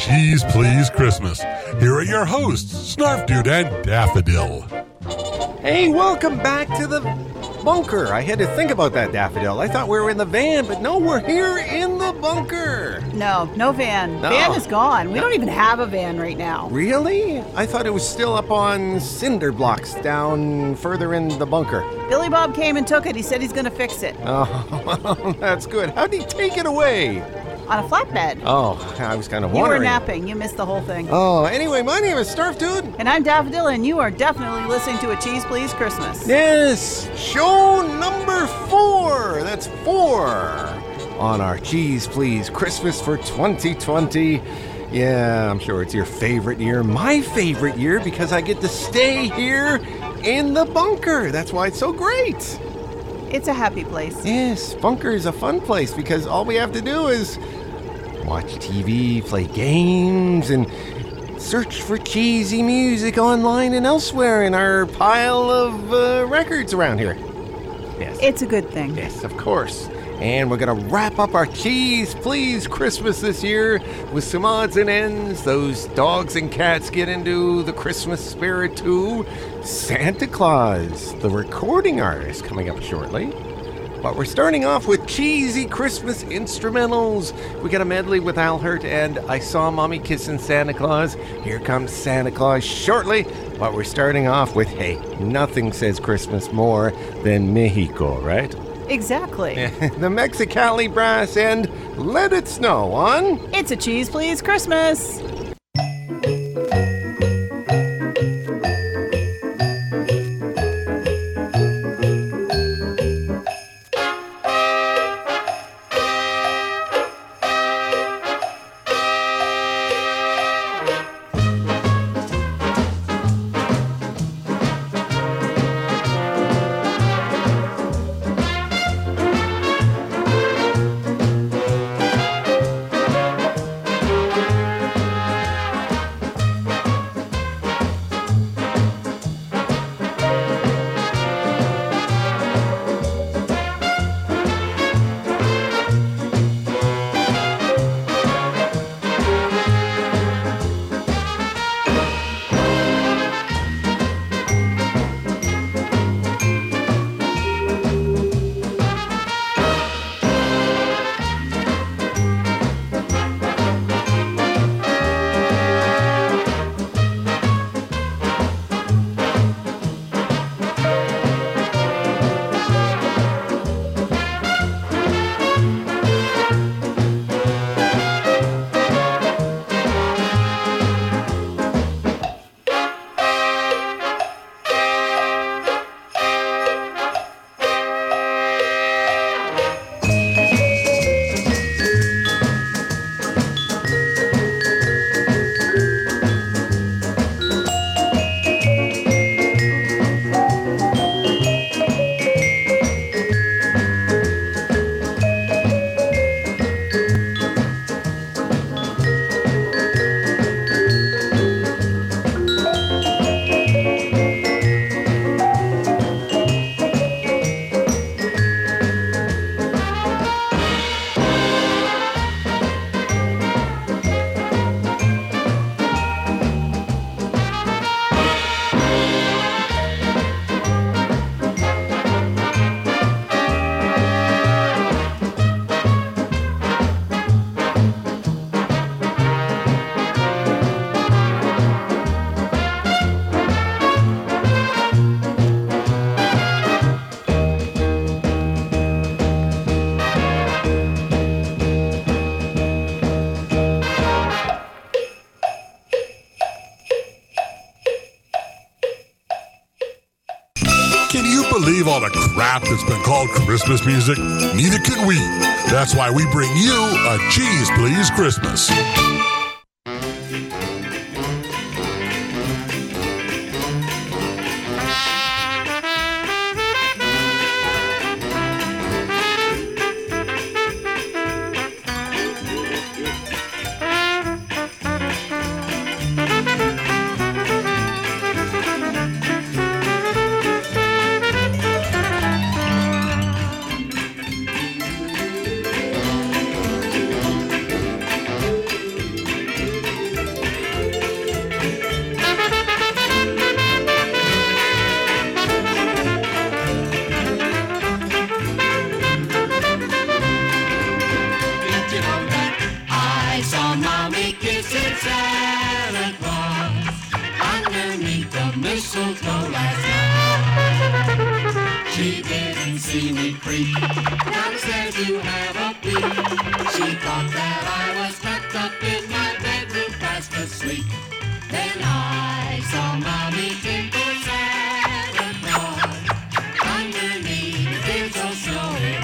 Cheese Please Christmas. Here are your hosts, Snarf Dude and Daffodil. Hey, welcome back to the bunker. I had to think about that, Daffodil. I thought we were in the van, but no, we're here in the bunker. No, no van. No. Van is gone. We don't even have a van right now. Really? I thought it was still up on cinder blocks down further in the bunker. Billy Bob came and took it. He said he's going to fix it Oh, that's good. How'd he take it away? On a flatbed. Oh, I was kind of wondering. you were napping. You missed the whole thing. Oh, anyway, my name is Snarf Dude. And I'm Daffodil, and you are definitely listening to a Cheese Please Christmas. Yes, show number four. That's four on our Cheese Please Christmas for 2020. Yeah, I'm sure it's your favorite year. My favorite year because I get to stay here in the bunker. That's why it's so great. It's a happy place. Yes, bunker is a fun place because all we have to do is watch TV, play games, and search for cheesy music online and elsewhere in our pile of uh, records around here. Yes. It's a good thing. Yes, of course. And we're going to wrap up our Cheese Please Christmas this year with some odds and ends. Those dogs and cats get into the Christmas spirit too. Santa Claus, the recording artist, coming up shortly. But we're starting off with cheesy Christmas instrumentals. We got a medley with Al Hirt and I Saw Mommy Kissing Santa Claus. Here comes Santa Claus shortly. But we're starting off with hey, nothing says Christmas more than Mexico, right? Exactly. the Mexicali Brass and Let It Snow on. It's a Cheese Please Christmas. That's been called Christmas music? Neither can we. That's why we bring you a Cheese Please Christmas. Creep downstairs to have a peek. She thought that I was tucked up in my bedroom fast asleep. Then I saw mommy his old snowy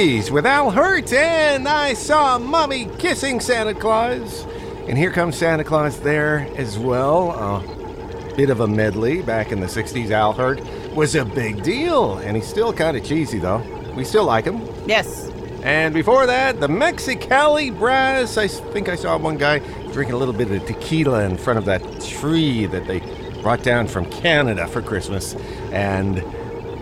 Cheese with Al Hirt, and I saw Mommy kissing Santa Claus. And here comes Santa Claus there as well. A bit of a medley back in the 60s. Al Hirt was a big deal, and he's still kind of cheesy though. We still like him. Yes. And before that, the Mexicali Brass. I think I saw one guy drinking a little bit of tequila in front of that tree that they brought down from Canada for Christmas. And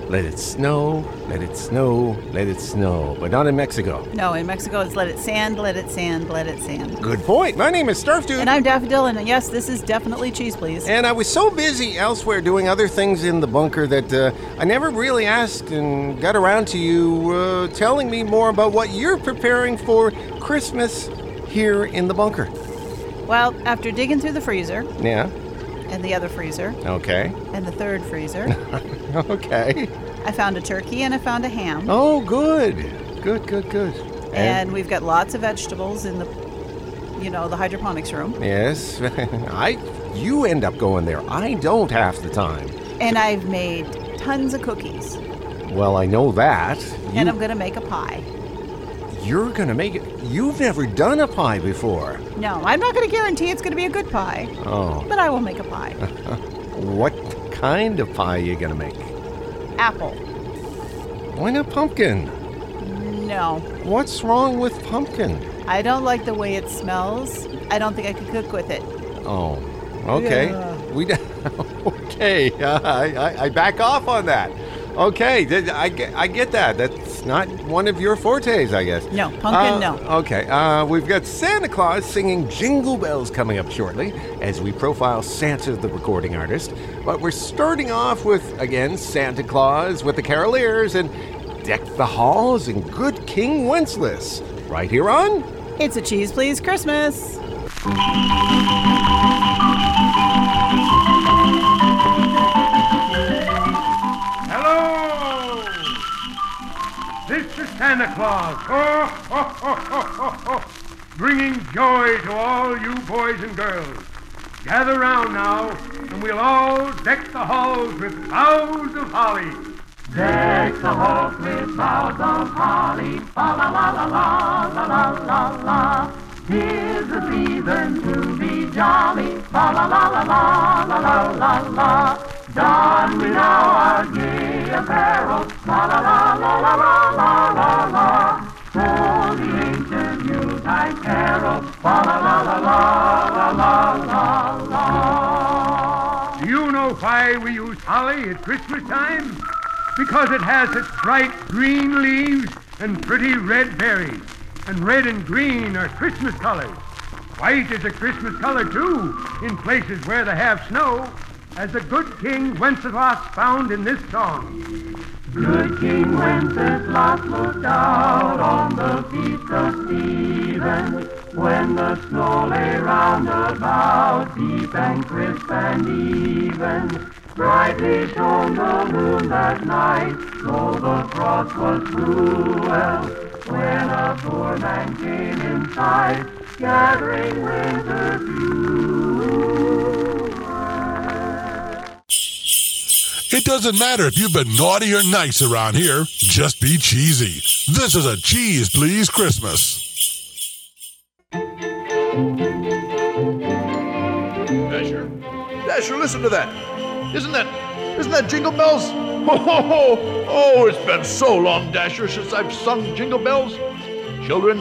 let it snow, let it snow, let it snow. But not in Mexico. No, in Mexico it's let it sand, let it sand, let it sand. Good point. My name is Snarf Dude. And I'm Daffodil, and yes, this is definitely cheese, please. And I was so busy elsewhere doing other things in the bunker that uh, I never really asked and got around to you uh, telling me more about what you're preparing for Christmas here in the bunker. Well, after digging through the freezer, Yeah. And the other freezer, Okay. and the third freezer, Okay. I found a turkey and I found a ham. Oh, good. Good, good, good. And we've got lots of vegetables in the, you know, the hydroponics room. yes, I. You end up going there. I don't half the time. And I've made tons of cookies. Well, I know that. And I'm going to make a pie. You're gonna make it. You've never done a pie before. No, I'm not to guarantee it's to be a good pie, Oh, but I will make a pie. what kind of pie are you gonna make? Apple. Why not pumpkin? No, What's wrong with pumpkin? I don't like the way it smells. I don't think I could cook with it. Oh, okay. Yeah. We d- okay. I, I I back off on that. Okay, I get I get that. That's not one of your fortes, I guess. No, pumpkin, Uh, no. Okay, uh, we've got Santa Claus singing Jingle Bells coming up shortly as we profile Santa, the recording artist. But we're starting off with again Santa Claus with the Caroliers and Deck the Halls and Good King Wenceslas right here on. It's a cheese, please, Christmas. Santa Claus. Ho, ho, ho, ho, ho, ho. Bringing joy to all you boys and girls. Gather round now, and we'll all deck the halls with boughs of holly. Deck the halls with boughs of holly. La la la la la la la la. Tis the season to be jolly. Fa la la la la la la la la. Don we now our gay apparel. La la la la la la la la la. For the ancient Yuletide carol. La la la la la la la la. Do you know why we use holly at Christmas time? Because it has its bright green leaves and pretty red berries. And red and green are Christmas colors. White is a Christmas color, too, in places where they have snow, as the good King Wenceslas found in this song. Good King Wenceslas looked out on the feast of Stephen when the snow lay round about, deep and crisp and even. Brightly shone the moon that night, though the frost was cruel. When a poor man came in sight, gathering winter fuel. It doesn't matter if you've been naughty or nice around here, just be cheesy. This is a Cheese Please Christmas. Dasher, Dasher, listen to that. Isn't that, isn't that Jingle Bells? Oh, ho, ho. Oh, it's been so long, Dasher, since I've sung Jingle Bells. Children,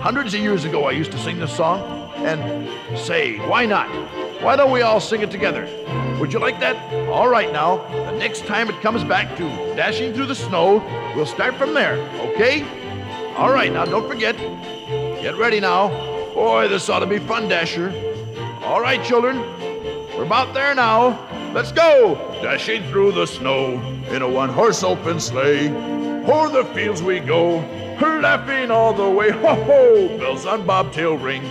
hundreds of years ago I used to sing this song. And say, why not? Why don't we all sing it together? Would you like that? All right now, the next time it comes back to dashing through the snow, we'll start from there, okay? All right, now don't forget. Get ready now. Boy, this ought to be fun, Dasher. All right, children, we're about there now. Let's go! Dashing through the snow in a one horse open sleigh. O'er the fields we go, laughing all the way. Ho ho! Bells on bobtail ring,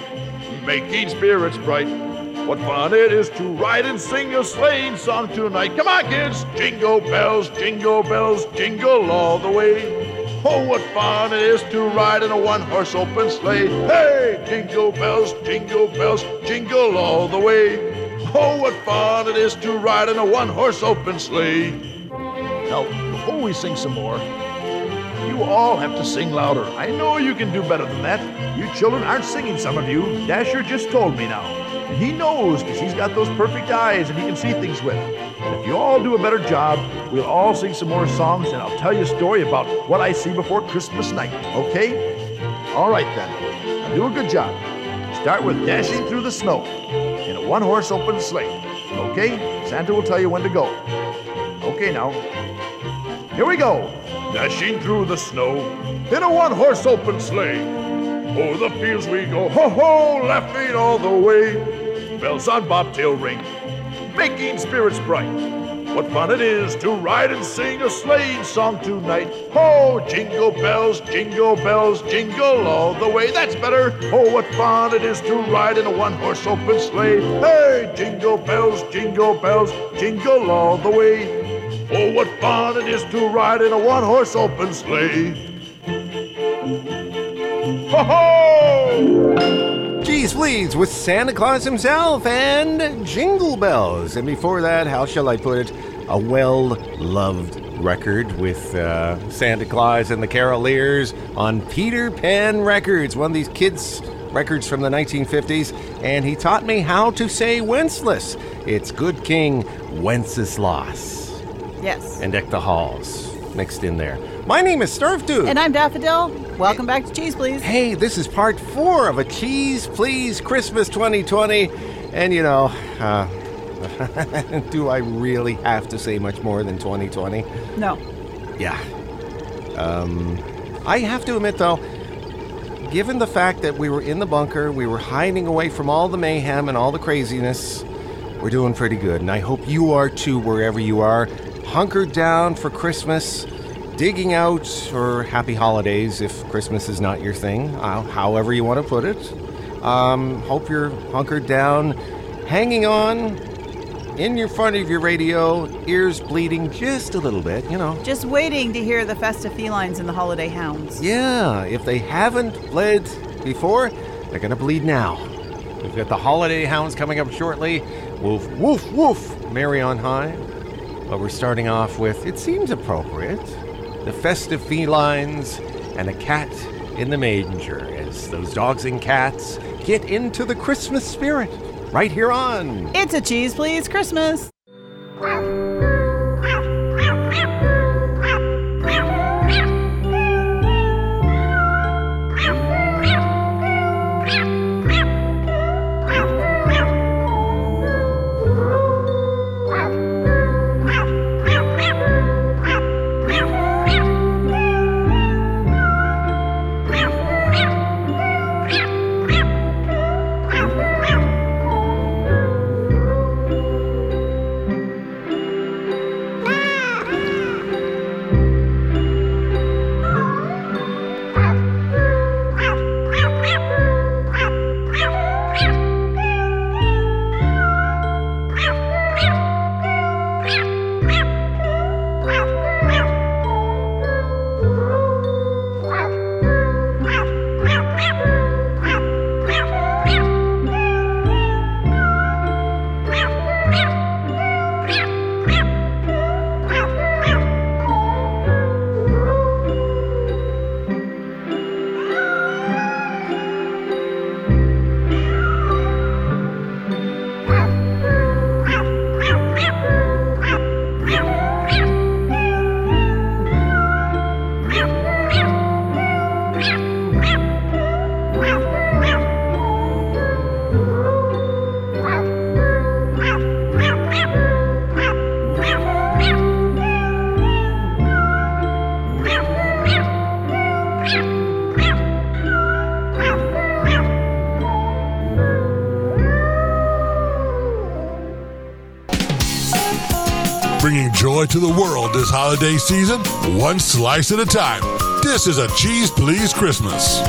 making spirits bright. What fun it is to ride and sing a sleighing song tonight. Come on, kids! Jingle bells, jingle bells, jingle all the way. Oh, what fun it is to ride in a one horse open sleigh. Hey, jingle bells, jingle bells, jingle all the way. Oh, what fun it is to ride in a one horse open sleigh. Now, before we sing some more, you all have to sing louder. I know you can do better than that. You children aren't singing, some of you. Dasher just told me now. He knows because he's got those perfect eyes and he can see things with. And if you all do a better job, we'll all sing some more songs and I'll tell you a story about what I see before Christmas night, okay? All right then. Now do a good job. Start with dashing through the snow in a one horse open sleigh. Okay? Santa will tell you when to go. Okay, now. Here we go. Dashing through the snow in a one horse open sleigh. O'er the fields we go, ho ho, laughing all the way. Bells on bobtail ring, making spirits bright. What fun it is to ride and sing a sleighing song tonight. Ho, jingle bells, jingle bells, jingle all the way. That's better. Oh, what fun it is to ride in a one horse open sleigh. Hey, jingle bells, jingle bells, jingle all the way. Oh, what fun it is to ride in a one horse open sleigh. Ho ho! Cheese Please with Santa Claus himself and Jingle Bells. And before that, how shall I put it? A well loved record with uh, Santa Claus and the Caroliers on Peter Pan Records, one of these kids' records from the 1950s. And he taught me how to say Wenceslas. It's Good King Wenceslas Yes. and Deck the Halls mixed in there. My name is Snarf Dude. And I'm Daffodil. Welcome back to Cheese Please. Hey, this is part four of a Cheese Please Christmas 2020. And you know, uh, do I really have to say much more than 2020? No. Yeah. Um, I have to admit, though, given the fact that we were in the bunker, we were hiding away from all the mayhem and all the craziness, we're doing pretty good. And I hope you are too, wherever you are. Hunkered down for Christmas, digging out for happy holidays if Christmas is not your thing, uh, however you want to put it. Um, hope you're hunkered down, hanging on in your front of your radio, ears bleeding just a little bit, you know. Just waiting to hear the festive felines and the holiday hounds. Yeah, if they haven't bled before, they're gonna bleed now. We've got the holiday hounds coming up shortly. Woof, woof, woof, Mary on high. But we're starting off with, it seems appropriate, the festive felines and a cat in the manger as those dogs and cats get into the Christmas spirit right here on It's a Cheese Please Christmas. This holiday season, one slice at a time. This is a Cheese Please Christmas.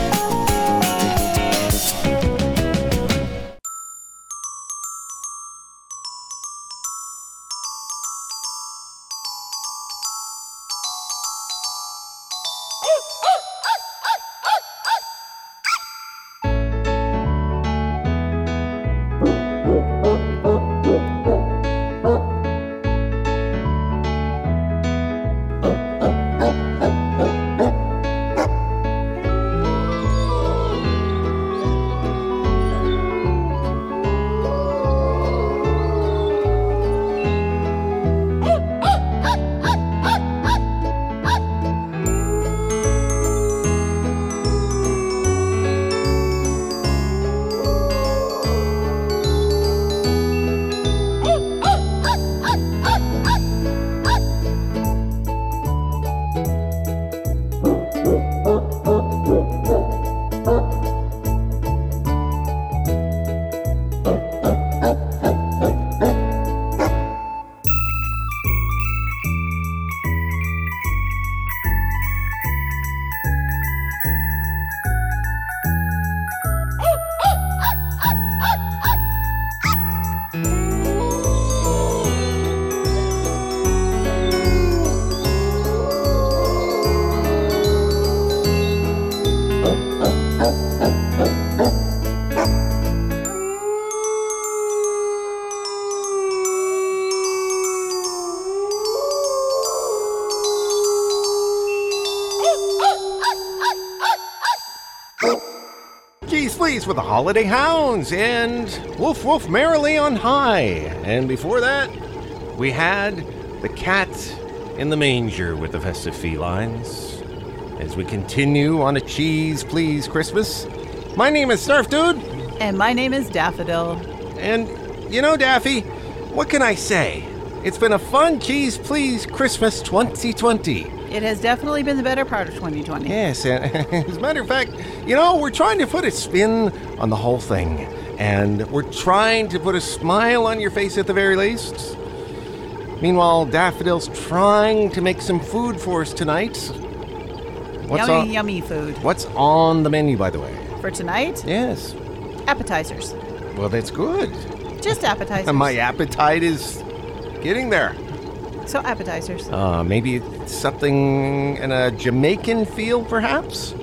Please, with the Holiday Hounds and Woof Woof Merrily on High. And before that, we had the Cat in the Manger with the Festive Felines. As we continue on a Cheese Please Christmas, my name is Snarf Dude, And my name is Daffodil. and you know, Daffy, what can I say? It's been a fun Cheese Please Christmas 2020. It has definitely been the better part of 2020. Yes, and as a matter of fact, you know, we're trying to put a spin on the whole thing. And we're trying to put a smile on your face at the very least. Meanwhile, Daffodil's trying to make some food for us tonight. What's yummy, on, yummy food. What's on the menu, by the way? For tonight, Yes. appetizers. Well, that's good. Just appetizers. And my appetite is getting there. so appetizers. Uh, maybe it's something in a Jamaican feel, perhaps?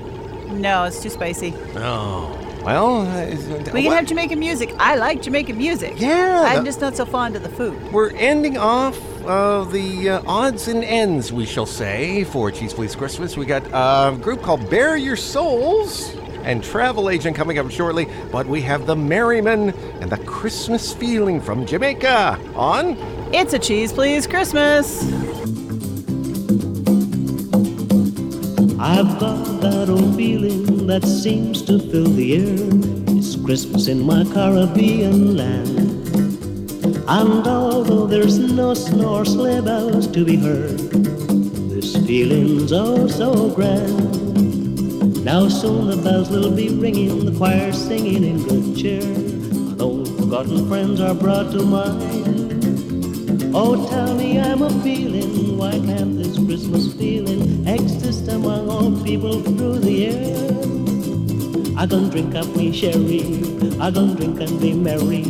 No, it's too spicy. Oh. Well, uh, We can what- have Jamaican music. I like Jamaican music. Yeah, I'm the- just not so fond of the food. We're ending off uh, the uh, odds and ends, we shall say, for Cheese Please Christmas. We got a group called Bear Your Souls and Travel Agent coming up shortly, but we have the Merrymen and the Christmas feeling from Jamaica on. It's a cheese, please, Christmas. I've got that old feeling that seems to fill the air. It's Christmas in my Caribbean land. And although there's no snow or sleigh bells to be heard, this feeling's oh so grand. Now soon the bells will be ringing, the choir singing in good cheer, old forgotten friends are brought to mind. Oh, tell me I'm a feeling. Why can't this Christmas feeling exist among all people through the year? I gon' drink up me sherry. I gon' drink and be merry.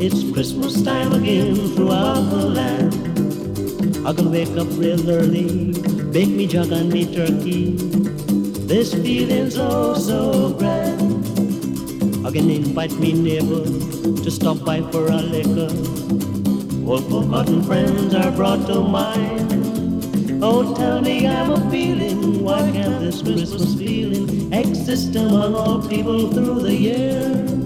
It's Christmas time again throughout the land. I gon' wake up real early, bake me jug and me turkey. This feeling's oh so grand. I can invite me neighbor to stop by for a liquor. Old forgotten friends are brought to mind. Oh, tell me I'm a feeling. Why can't this Christmas feeling exist among all people through the year?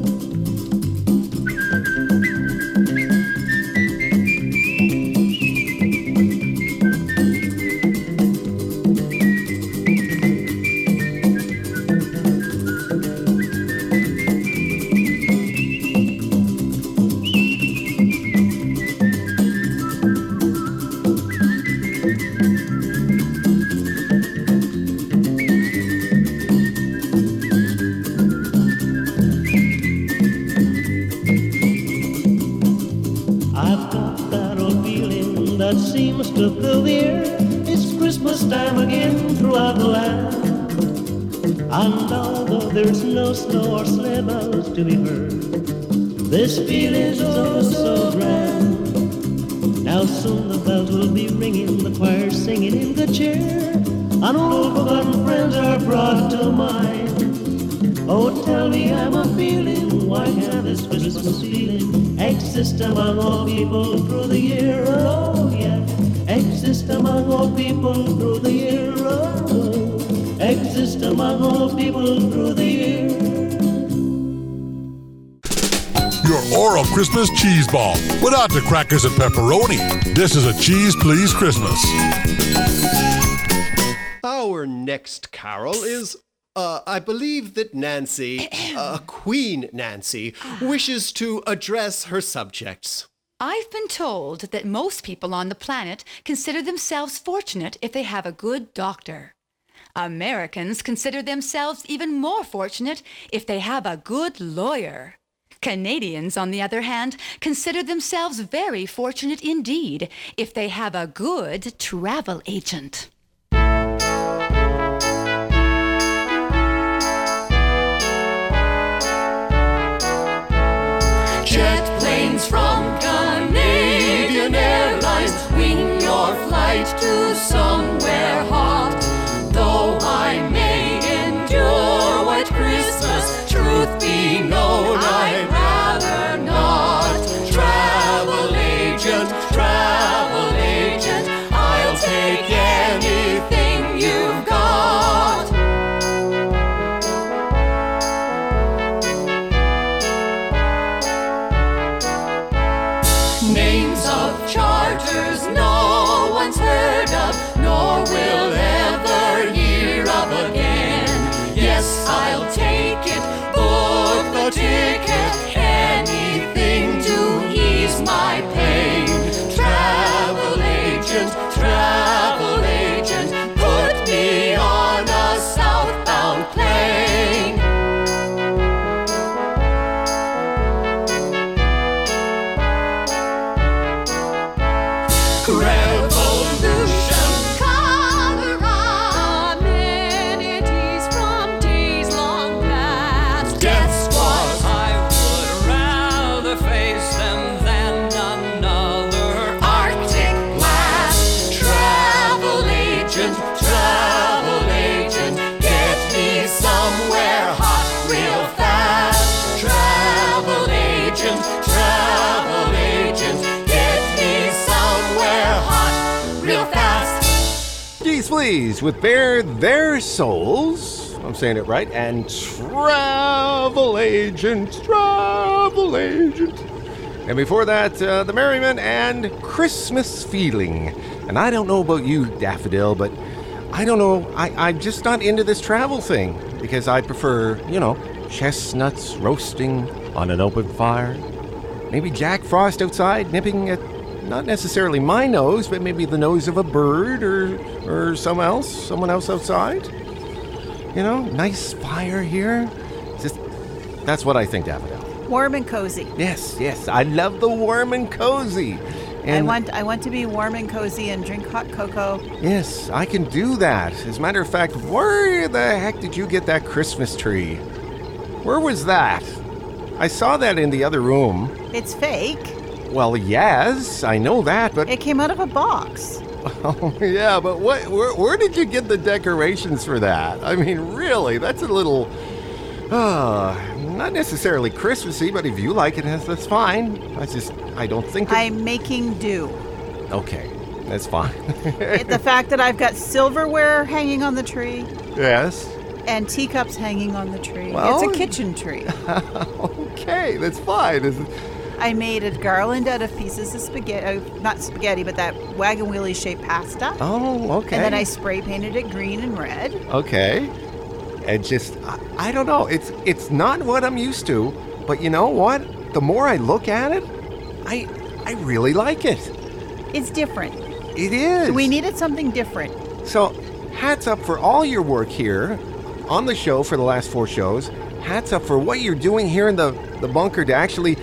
Seems to fill the air. It's Christmas time again throughout the land. And although there's no snow or sleigh bells to be heard, this feeling's oh so grand. Now soon the bells will be ringing, the choir singing in good cheer, and old forgotten friends are brought to mind. Oh, tell me I'm a feeling, why can't this Christmas feeling exist among all people through the year? Oh, yeah, exist among all people through the year. Oh, exist among all people through the year. Your oral Christmas cheese ball without the crackers and pepperoni. This is a Cheese Please Christmas. Our next carol is. Uh, I believe that Nancy, uh, Queen Nancy, wishes to address her subjects. I've been told that most people on the planet consider themselves fortunate if they have a good doctor. Americans consider themselves even more fortunate if they have a good lawyer. Canadians, on the other hand, consider themselves very fortunate indeed if they have a good travel agent. Planes from Canadian Airlines wing your flight to somewhere hot. Though I may endure White Christmas, truth be known, Geez, please, with Bare Their Souls, I'm saying it right, and Travel Agent, Travel Agent. And before that, uh, The Merrymen and Christmas Feeling. And I don't know about you, Daffodil, but I don't know, I, I'm just not into this travel thing because I prefer, you know, chestnuts roasting on an open fire. Maybe Jack Frost outside nipping at not necessarily my nose, but maybe the nose of a bird or or someone else, someone else outside. You know, nice fire here. Just that's what I think, Daffodil. Warm and cozy. Yes, yes, I love the warm and cozy. And I want I want to be warm and cozy and drink hot cocoa. Yes, I can do that. As a matter of fact, where the heck did you get that Christmas tree? Where was that? I saw that in the other room. It's fake. Well, yes, I know that, but It came out of a box. Oh, yeah, but what? Where, where did you get the decorations for that? I mean, really, that's a little, uh, not necessarily Christmassy, but if you like it, that's, fine. I just, I don't think. it- I'm making do. okay, that's fine. The fact that I've got silverware hanging on the tree yes. and teacups hanging on the tree. Well- it's a kitchen tree. Okay, that's fine. Is- I made a garland out of pieces of spaghetti, uh, not spaghetti, but that wagon wheelie shaped pasta. Oh, okay. And then I spray painted it green and red. Okay. And just, I, I don't know. It's it's not what I'm used to, but you know what? The more I look at it, I I really like it. It's different. It is. We needed something different. So, hats up for all your work here on the show for the last four shows. Hats up for what you're doing here in the, the bunker to actually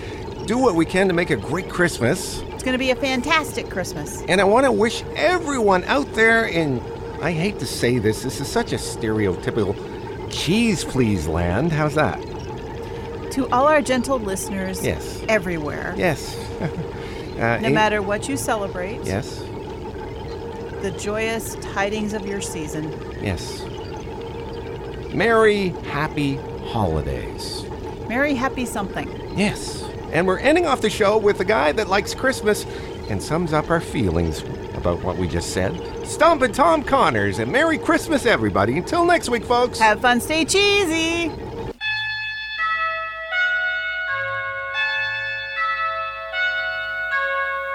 do what we can to make a great Christmas. It's going to be a fantastic Christmas. And I want to wish everyone out there in, I hate to say this, this is such a stereotypical cheese please land. How's that? To all our gentle listeners Yes. everywhere, Yes. uh, no matter what you celebrate, Yes. the joyous tidings of your season. Yes. Merry, happy holidays. Merry, happy something. Yes. And we're ending off the show with a guy that likes Christmas and sums up our feelings about what we just said. Stompin' Tom Connors, and Merry Christmas, everybody. Until next week, folks. Have fun, stay cheesy.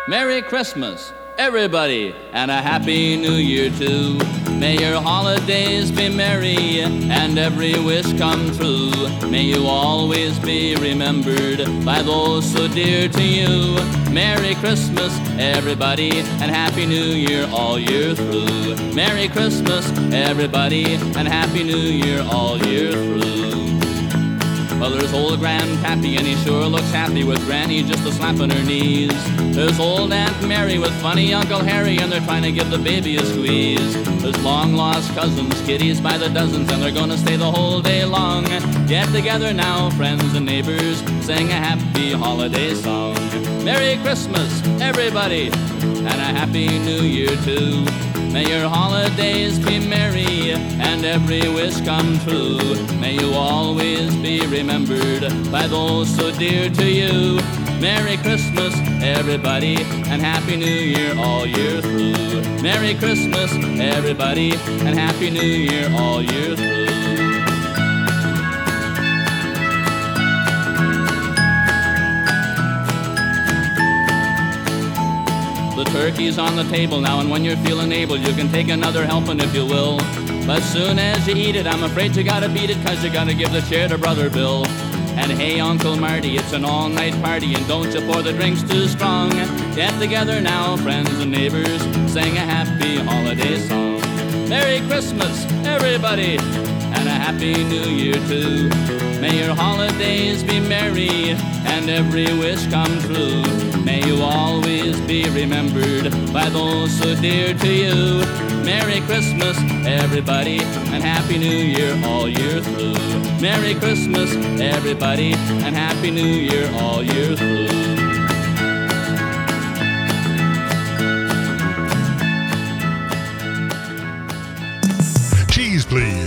Merry Christmas, everybody, and a Happy New Year too. May your holidays be merry and every wish come true. May you always be remembered by those so dear to you. Merry Christmas, everybody, and Happy New Year all year through. Merry Christmas, everybody, and Happy New Year all year through. Well, there's old Grandpappy, and he sure looks happy with Granny just a slapping her knees. There's old Aunt Mary with funny Uncle Harry, and they're trying to give the baby a squeeze. There's long lost cousins, kiddies by the dozens, and they're gonna stay the whole day long. Get together now, friends and neighbors, sing a happy holiday song. Merry Christmas, everybody, and a Happy New Year too. May your holidays be merry and every wish come true. May you always be remembered by those so dear to you. Merry Christmas, everybody, and Happy New Year all year through. Merry Christmas, everybody, and Happy New Year all year through. The turkey's on the table now, and when you're feeling able, you can take another helping if you will. But soon as you eat it, I'm afraid you gotta beat it, cause you gotta give the chair to Brother Bill. And hey, Uncle Marty, it's an all night party, and don't you pour the drinks too strong. Get together now, friends and neighbors, sing a happy holiday song. Merry Christmas, everybody, Happy New Year too. May your holidays be merry and every wish come true. May you always be remembered by those so dear to you. Merry Christmas, everybody, and Happy New Year all year through. Merry Christmas, everybody, and Happy New Year all year through. Cheese Please,